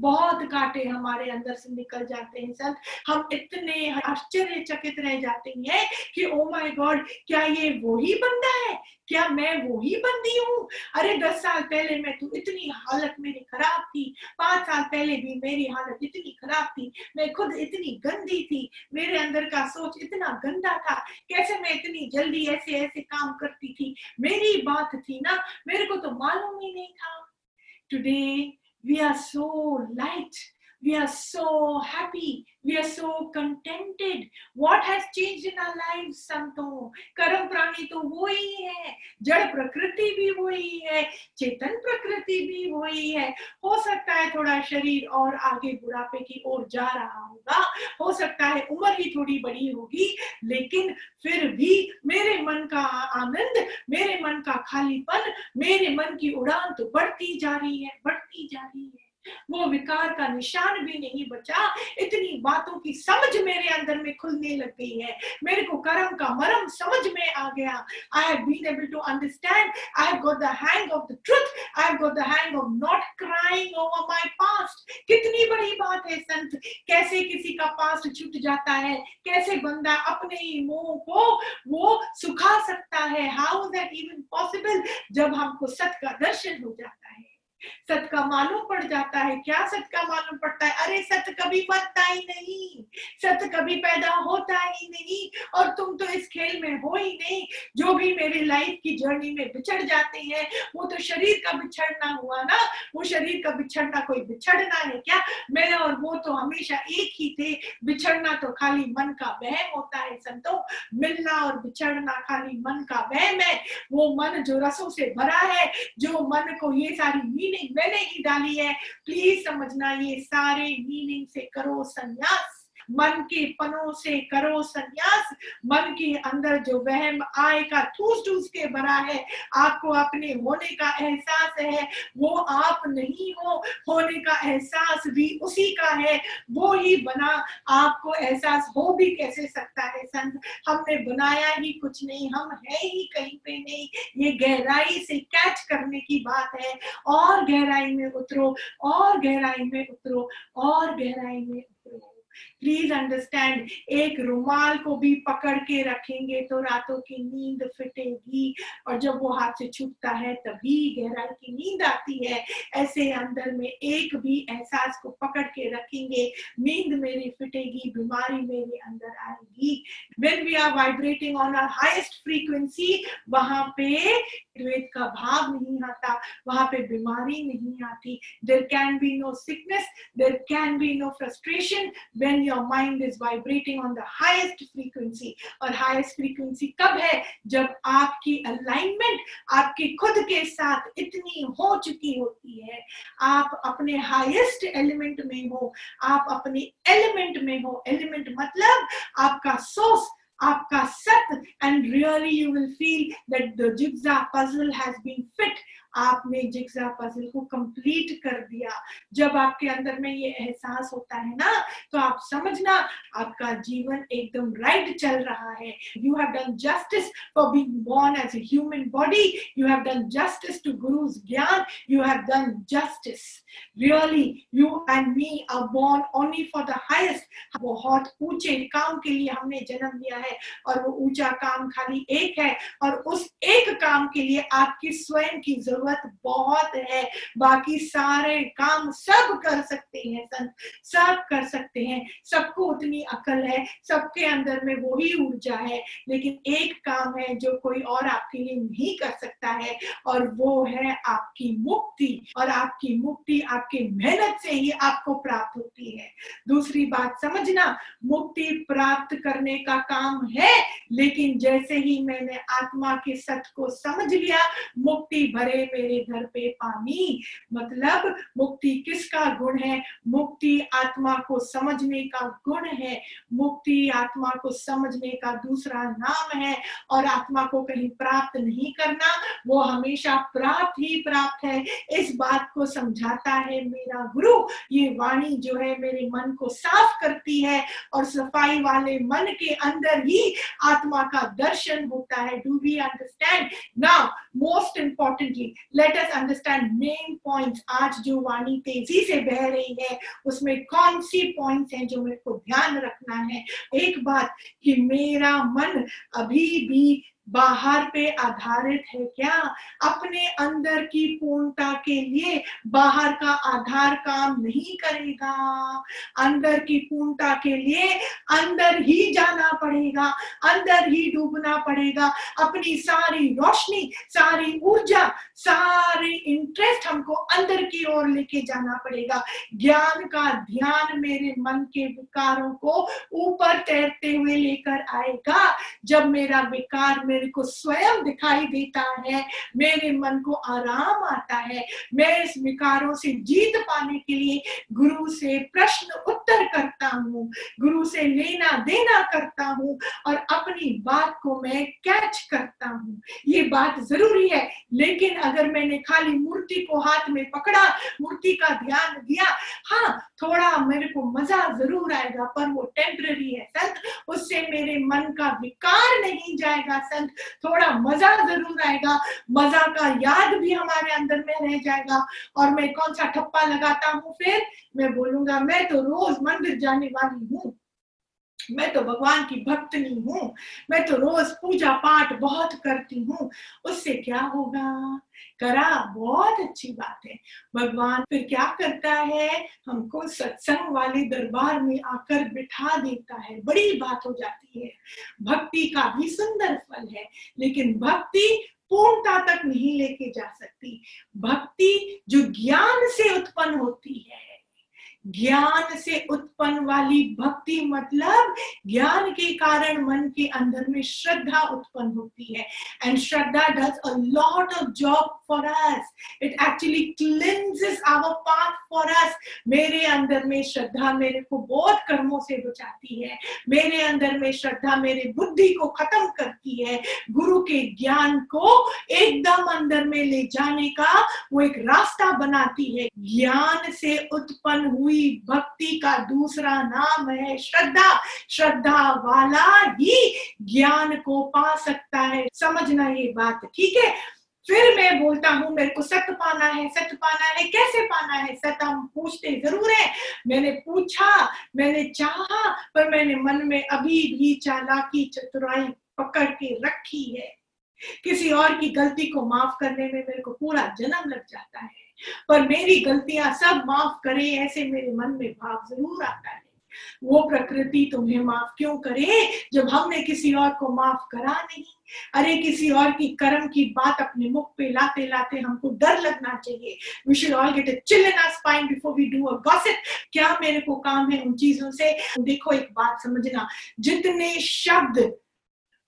बहुत कांटे हमारे अंदर से निकल जाते हैं संत हम इतने आश्चर्यचकित रह जाते हैं कि ओ माय गॉड क्या ये वही बंदा है? क्या मैं वही बंदी हूँ? अरे, दस साल पहले मैं तो इतनी हालत मेरी खराब थी। पाँच साल पहले भी मेरी हालत इतनी खराब थी। मैं खुद इतनी गंदी थी। मेरे अंदर का सोच इतना गंदा था। कैसे मैं इतनी जल्दी ऐसे ऐसे काम करती थी? मेरी बात थी ना, मेरे को तो मालूम ही नहीं था। Today wir so leid we are so happy. We are so contented. What has changed in our lives संतों कर्म प्राणी तो वो ही है. जड़ प्रकृति भी वही है चेतन प्रकृति भी वही है. हो सकता है थोड़ा शरीर और आगे बुढ़ापे की ओर जा रहा होगा. हो सकता है उम्र ही थोड़ी बड़ी होगी, लेकिन फिर भी मेरे मन का आनंद, मेरे मन का खालीपन, मेरे मन की उड़ान तो बढ़ती जा रही है, बढ़ती जा रही है. वो विकार का निशान भी नहीं बचा। इतनी बातों की समझ मेरे अंदर में खुलने लग गई है। मेरे को कर्म का मरम समझ में आ गया। I have been able to understand I have got the hang of the truth I have got the hang of not crying over my past कितनी बड़ी बात है संत। कैसे किसी का पास्ट छूट जाता है? कैसे बंदा अपने ही मुँह को वो सुखा सकता है? हाउ दैट इवन पॉसिबल जब हमको सत का दर्शन हो जाता है। सत का मालूम पड़ जाता है। क्या सत का मालूम पड़ता है? अरे, सत कभी मरता ही नहीं। सत कभी पैदा होता ही नहीं। और तुम तो इस खेल में हो ही नहीं। जो भी मेरे लाइफ की जर्नी में बिछड़ जाते हैं, वो तो शरीर का बिछड़ना हुआ ना? वो शरीर का बिछड़ना कोई बिछड़ना है क्या? मैं और वो तो हमेशा एक ही थे। बिछड़ना तो खाली मन का वहम होता है संतो। मिलना और बिछड़ना खाली मन का वहम है। वो मन जो रसों से भरा है, जो मन को ये सारी मीनिंग मैंने ही डाली है। प्लीज़ समझना ये सारे मीनिंग से करो संन्यास। मन के पनों से करो संन्यास। मन के अंदर जो वहम आय का ठूस ठूस के भरा है, आपको अपने होने का एहसास है, वो आप नहीं हो। होने का एहसास भी उसी का है। वो ही बना आपको एहसास। हो भी कैसे सकता है संत? हमने बनाया ही कुछ नहीं, हम है ही कहीं पे नहीं। ये गहराई से कैच करने की बात है। और गहराई में उतरो, और गहराई में उतरो, और गहराई में प्लीज़ अंडरस्टैंड एक रुमाल को भी पकड़ के रखेंगे तो रातों की नींद फिटेगी। और जब वो हाथ से छूटता है, तभी गहराई की नींद आती है। ऐसे अंदर में एक भी एहसास को पकड़ के रखेंगे, नींद मेरी फिटेगी, बीमारी मेरे अंदर आएगी। When we are vibrating on our highest frequency, वहाँ पे द्वेत का भाव नहीं आता, वहाँ पे बीमारी नहीं आती। There can be no sickness there can be no frustration when your mind is vibrating on the highest frequency और हाइस्ट फ्रीक्वेंसी कब है? जब आपकी अलाइनमेंट आपके खुद के साथ इतनी हो चुकी होती है। आप अपने हाईएस्ट एलिमेंट में हो, आप अपने एलिमेंट में हो। एलिमेंट मतलब आपका source aapka sat, and really you will feel that the jigsaw puzzle has been fit आपने जिग्जा पजल को कंप्लीट कर दिया। जब आपके अंदर में ये एहसास होता है ना तो आप समझना, आपका जीवन एकदम राइट चल रहा है। You have done justice for being born as human body you have done justice to guru's gyan you have done justice really you and me are born only for the highest बहुत ऊँचे काम के लिए हमने जन्म लिया है और वो ऊँचा काम खाली एक है और उस एक काम के लिए आपकी स्वयं की ज़रूरत ज़रूरत बहुत है। बाकी सारे काम सब कर सकते हैं संत, सब कर सकते हैं। सबको उतनी अकल है, सबके अंदर में वही ऊर्जा है। लेकिन एक काम है जो कोई और आपके लिए नहीं कर सकता है, और वो है आपकी मुक्ति। और आपकी मुक्ति आपके मेहनत से ही आपको प्राप्त होती है। दूसरी बात समझना, मुक्ति प्राप्त करने का काम है, लेकिन जैसे ही मैंने आत्मा के सत्य को समझ लिया, मुक्ति भरे मेरे घर पे पानी मतलब मुक्ति किसका गुण है? मुक्ति आत्मा को समझने का गुण है। मुक्ति आत्मा को समझने का दूसरा नाम है। और आत्मा को कहीं प्राप्त नहीं करना, वो हमेशा प्राप्त ही प्राप्त है। इस बात को समझाता है मेरा गुरु। ये वाणी जो है मेरे मन को साफ़ करती है और सफ़ाई वाले मन के अंदर ही आत्मा का दर्शन होता है। Do we understand now most importantly let us understand main points आज जो वाणी तेज़ी से बह रही है, उसमें कौन सी पॉइंट्स हैं जो मेरे को ध्यान रखना है? एक बात कि मेरा मन अभी भी बाहर पे आधारित है क्या? अपने अंदर की पूर्णता के लिए बाहर का आधार काम नहीं करेगा। अंदर की पूर्णता के लिए अंदर ही जाना पड़ेगा। अंदर ही डूबना पड़ेगा। अपनी सारी रोशनी, सारी ऊर्जा, सारे इंटरेस्ट हमको अंदर की ओर लेके जाना पड़ेगा। ज्ञान का ध्यान मेरे मन के विकारों को ऊपर तैरते हुए लेकर आएगा। जब मेरा विकार मेरे को स्वयं दिखाई देता है, मेरे मन को आराम आता है, मैं इस विकारों से जीत पाने के लिए गुरु से प्रश्न उत्तर करता हूँ, गुरु से लेना देना करता हूँ और अपनी बात को मैं कैच करता हूँ। ये बात ज़रूरी है, लेकिन अगर मैंने खाली मूर्ति को हाथ में पकड़ा, मूर्ति का ध्यान दिया हाँ थोड़ा मेरे को मज़ा ज़रूर आएगा, पर वो टेम्पररी है, संत। उससे मेरे मन का विकार नहीं जाएगा, संत। थोड़ा मज़ा ज़रूर आएगा, मज़ा का याद भी हमारे अंदर में रह जाएगा। और मैं कौन सा ठप्पा लगाता हूँ, फिर? मैं बोलूँगा, मैं तो रोज मंदिर जाने वाली हूँ। मैं तो भगवान की भक्तनी हूँ। मैं तो रोज पूजा पाठ बहुत करती हूँ। उससे क्या होगा? करा, बहुत अच्छी बात है। भगवान फिर क्या करता है? हमको सत्संग वाले दरबार में आकर बिठा देता है। बड़ी बात हो जाती है। भक्ति का भी सुंदर फल है, लेकिन भक्ति पूर्णता तक नहीं लेके जा सकती। भक्ति जो ज्ञान से उत्पन्न होती है ज्ञान से उत्पन्न वाली भक्ति मतलब ज्ञान के कारण मन के अंदर में श्रद्धा उत्पन्न होती है। And shraddha does a lot of job for us it actually cleanses our path for us मेरे अंदर में श्रद्धा मेरे को बहुत कर्मों से बचाती है। मेरे अंदर में श्रद्धा मेरे बुद्धि को खत्म करती है। गुरु के ज्ञान को एकदम अंदर में ले जाने का वो एक रास्ता बनाती है। ज्ञान से उत्पन्न हुई हुई भक्ति का दूसरा नाम है श्रद्धा। श्रद्धा वाला ही ज्ञान को पा सकता है। समझना ये बात, ठीक है? फिर मैं बोलता हूँ, मेरे को सत्य पाना है, सत्य पाना है, कैसे पाना है? सत्य हम पूछते ज़रूर है। मैंने पूछा, मैंने चाहा, पर मैंने मन में अभी भी चालाकी, चतुराई पकड़ के रखी है। किसी और की गलती को माफ़ करने में मेरे को पूरा जन्म लग जाता है। पर मेरी गलतियाँ सब माफ़ करे, ऐसे मेरे मन में भाव ज़रूर आता है। वो प्रकृति तुम्हें माफ़ क्यों करे, जब हमने किसी और को माफ़ करा नहीं? अरे, किसी और की कर्म की बात अपने मुख पे लाते लाते हमको डर लगना चाहिए। We should all get a chill in our spine before we do a gossip क्या मेरे को काम है उन चीज़ों से? देखो एक बात समझना। जितने शब्द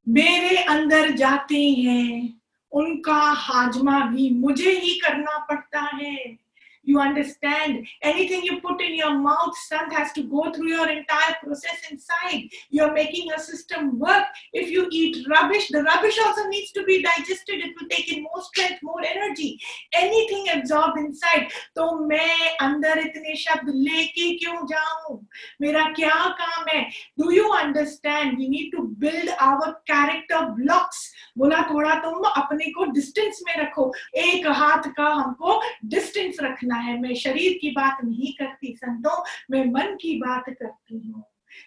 मेरे अंदर जाते हैं उनका हाजमा भी मुझे ही करना पड़ता है। You understand? Anything you put in your mouth, son, has to go through your entire process inside. You're making your system work. If you eat rubbish, the rubbish also needs to be digested. It will take in more strength, more energy. Anything absorbed inside. तो मैं अंदर इतने शब्द लेके क्यों जाऊं मेरा क्या काम है do you understand we need to build our character blocks बोला थोड़ा तुम अपने को डिस्टेंस में रखो एक हाथ का हमको डिस्टेंस रखना है। मैं शरीर की बात नहीं करती, संतों, मैं मन की बात करती हूँ।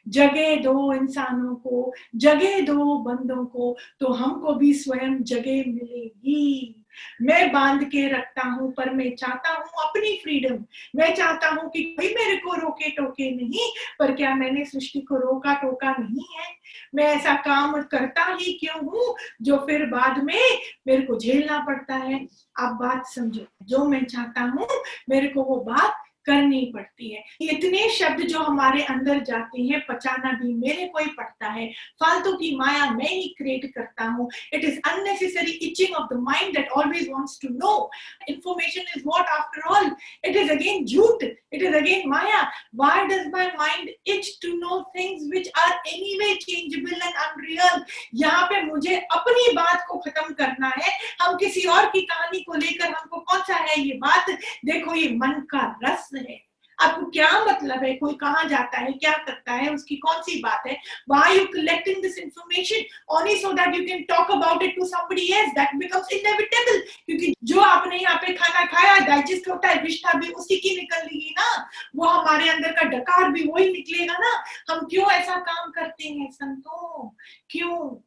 जगह दो इंसानों को जगह दो बंदों को तो हमको भी स्वयं जगह मिलेगी। मैं बाँध के रखता हूँ, पर मैं चाहता हूँ अपनी फ्रीडम मैं चाहता हूँ कि कोई मेरे को रोके टोके नहीं, पर क्या मैंने सृष्टि को रोका टोका नहीं है? मैं ऐसा काम करता ही क्यों हूँ, जो फिर बाद में मेरे को झेलना पड़ता है? आप बात समझो। जो मैं चाहता हूँ, मेरे को वो बात करनी पड़ती है। इतने शब्द जो हमारे अंदर जाते हैं, पचाना भी मेरे को ही पड़ता है। फालतू की माया मैं ही क्रिएट करता हूँ। It is unnecessary itching of the mind that always wants to know information is what after all it is again झूठ it is again maya why does my mind itch to know things which are anyway changeable and unreal यहाँ पे मुझे अपनी बात को खत्म करना है। हम किसी और की कहानी को लेकर हमको सा है ये बात? देखो ये मन का रस है। आपको क्या मतलब है? कोई कहा जाता है? क्या करता है? उसकी कौन सी बात है? Why you collecting this information only so that you can talk about it to somebody else that becomes inevitable क्योंकि जो आपने यहाँ पे खाना खाया डाइजेस्ट होता है विष्ठा भी उसी की निकल रही है ना। वो हमारे अंदर का डकार भी वही निकलेगा ना। हम क्यों ऐसा काम करते हैं? संतो क्यों?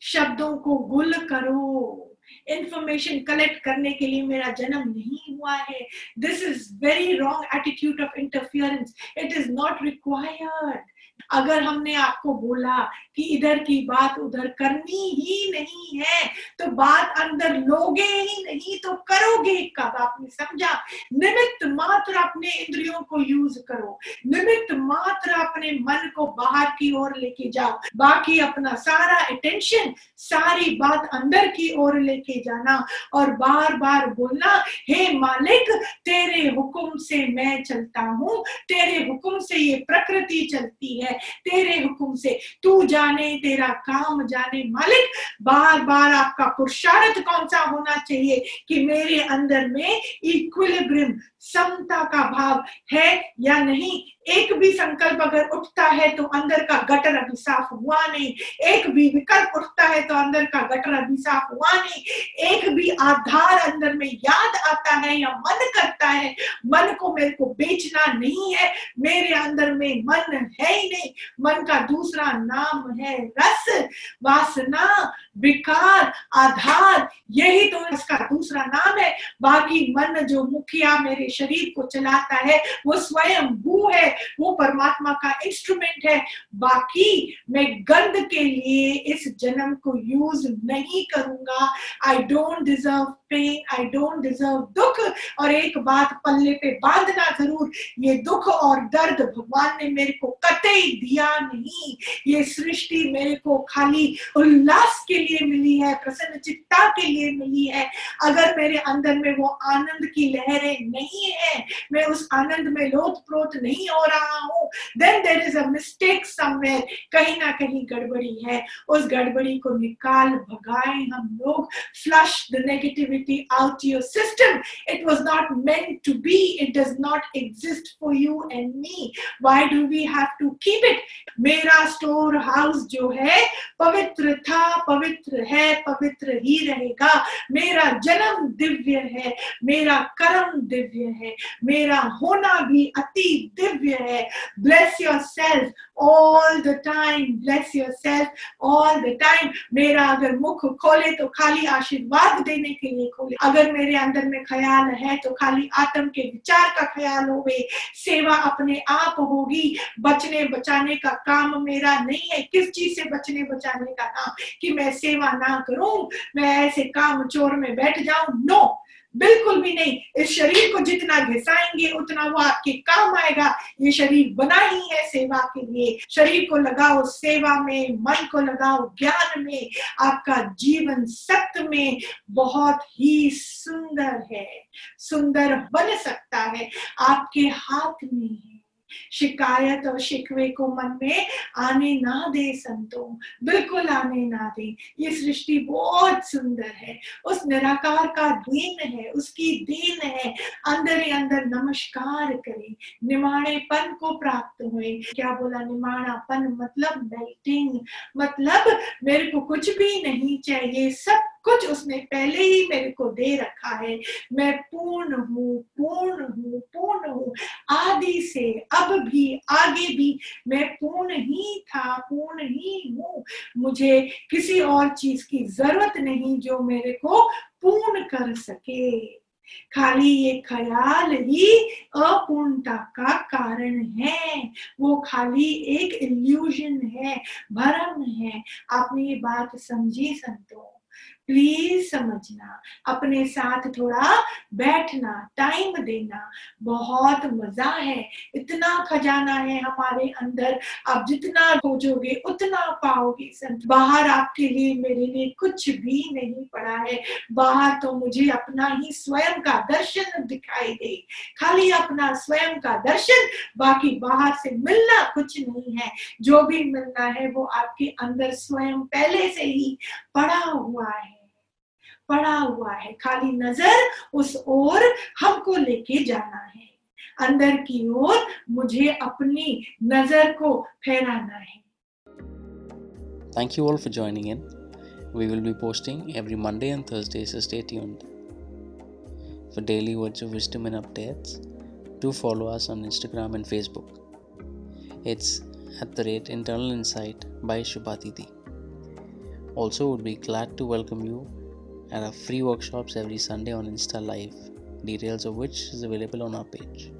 शब्दों को गुल करो। इंफॉर्मेशन कलेक्ट करने के लिए मेरा जन्म नहीं हुआ है। This is very wrong attitude of interference it is not required अगर हमने आपको बोला कि इधर की बात उधर करनी ही नहीं है तो बात अंदर लोगे ही नहीं तो करोगे कब? आपने समझा? निमित्त मात्र अपने इंद्रियों को यूज़ करो। निमित्त मात्र अपने मन को बाहर की ओर लेके जाओ। बाकी अपना सारा अटेंशन सारी बात अंदर की ओर लेके जाना और बार बार बोलना, हे मालिक, तेरे हुक्म से मैं चलता हूँ, तेरे हुक्म से ये प्रकृति चलती है, तेरे हुक्म से तू जाने, तेरा काम जाने मालिक बार बार आपका पुरुषार्थ कौन सा होना चाहिए कि मेरे अंदर में इक्विलिब्रियम समता का भाव है या नहीं? एक भी संकल्प अगर उठता है तो अंदर का गटर अभी साफ़ हुआ नहीं। एक भी विकल्प उठता है तो अंदर का गटर अभी साफ़ हुआ नहीं। एक भी आधार अंदर में याद आता है या मन करता है, मन को मेरे को बेचना नहीं है। मेरे अंदर में मन है ही नहीं। मन का दूसरा नाम है रस, वासना, विकार, आधार। यही तो इसका दूसरा नाम है। बाकी मन जो मुखिया मेरे शरीर को चलाता है, वो स्वयं भू है। वो परमात्मा का इंस्ट्रूमेंट है। बाकी मैं गंध के लिए इस जन्म को यूज़ नहीं करूँगा। I don't deserve pain I don't deserve दुख। और एक बात पल्ले पे बांधना ज़रूर, ये दुख और दर्द भगवान ने मेरे को कतई दिया नहीं। ये सृष्टि मेरे को खाली उल्लास के लिए मिली है, प्रसन्न चित्ता के लिए मिली है। अगर मेरे अंदर में वो आनंद की लहरें नहीं है, मैं उस आनंद में लोथ प्रोत नहीं हो रहा हूँ। Then there is a mistake somewhere कहीं ना कहीं गड़बड़ी है। उस गड़बड़ी को निकाल, भगाए हम लोग। Flush the negativity out your system it was not meant to be it does not exist for you and me why do we have to keep it मेरा स्टोर हाउस जो है, पवित्र था, पवित्र है, पवित्र ही रहेगा। मेरा जन्म दिव्य है। मेरा कर्म दिव्य है। मेरा होना भी अति Divya bless yourself all the time bless yourself all the time मेरा अगर मुख खोले तो खाली आशीर्वाद देने के लिए खोले। अगर मेरे अंदर में ख्याल है तो खाली आत्म के विचार का ख्याल होवे। सेवा अपने आप होगी। बचने बचाने का काम मेरा नहीं है। किस चीज़ से बचने बचाने का काम? कि मैं सेवा ना करूँ, मैं ऐसे काम चोर में बैठ जाऊँ? No no! बिल्कुल भी नहीं। इस शरीर को जितना घिसाएँगे, उतना वो आपके काम आएगा। ये शरीर बना ही है सेवा के लिए। शरीर को लगाओ सेवा में, मन को लगाओ ज्ञान में। आपका जीवन सत्य में बहुत ही सुंदर है। सुंदर बन सकता है। आपके हाथ में है। शिकायत और शिकवे को मन में आने ना दे संतों, बिल्कुल आने ना दे। ये सृष्टि बहुत सुंदर है। उस निराकार का देन है, उसकी देन है। अंदर ही अंदर नमस्कार करें। निमाणेपन को प्राप्त हुए। क्या बोला? निमाणापन मतलब मेल्टिंग मतलब मेरे को कुछ भी नहीं चाहिए। सब कुछ उसने पहले ही मेरे को दे रखा है। मैं पूर्ण हूँ पूर्ण हूँ पूर्ण हूँ। आदि से अब भी, आगे भी मैं पूर्ण ही था, पूर्ण ही हूँ। मुझे किसी और चीज़ की ज़रूरत नहीं जो मेरे को पूर्ण कर सके। खाली ये ख्याल ही अपूर्णता का कारण है। वो खाली एक इल्यूजन है, भरम है। आपने ये बात समझी संतों? प्लीज़ समझना, अपने साथ थोड़ा बैठना टाइम देना। बहुत मज़ा है। इतना खजाना है हमारे अंदर। आप जितना खोजोगे, उतना पाओगे संत। बाहर आपके लिए मेरे लिए कुछ भी नहीं पड़ा है। बाहर तो मुझे अपना ही स्वयं का दर्शन दिखाई दे। खाली अपना स्वयं का दर्शन, बाकी बाहर से मिलना कुछ नहीं है। जो भी मिलना है, वो आपके अंदर स्वयं पहले से ही पड़ा हुआ है। पड़ा हुआ है खाली नज़र उस ओर हमको लेके जाना है अंदर की ओर मुझे अपनी नज़र को फहराना है Thank you all for joining in. We will be posting every Monday and Thursday, so stay tuned. For daily words of wisdom and updates, do follow us on Instagram and Facebook. It's at the rate Internal Insight by Shubhatiti. Also, would be glad to welcome you and our free workshops every Sunday on Insta Live, details of which is available on our page.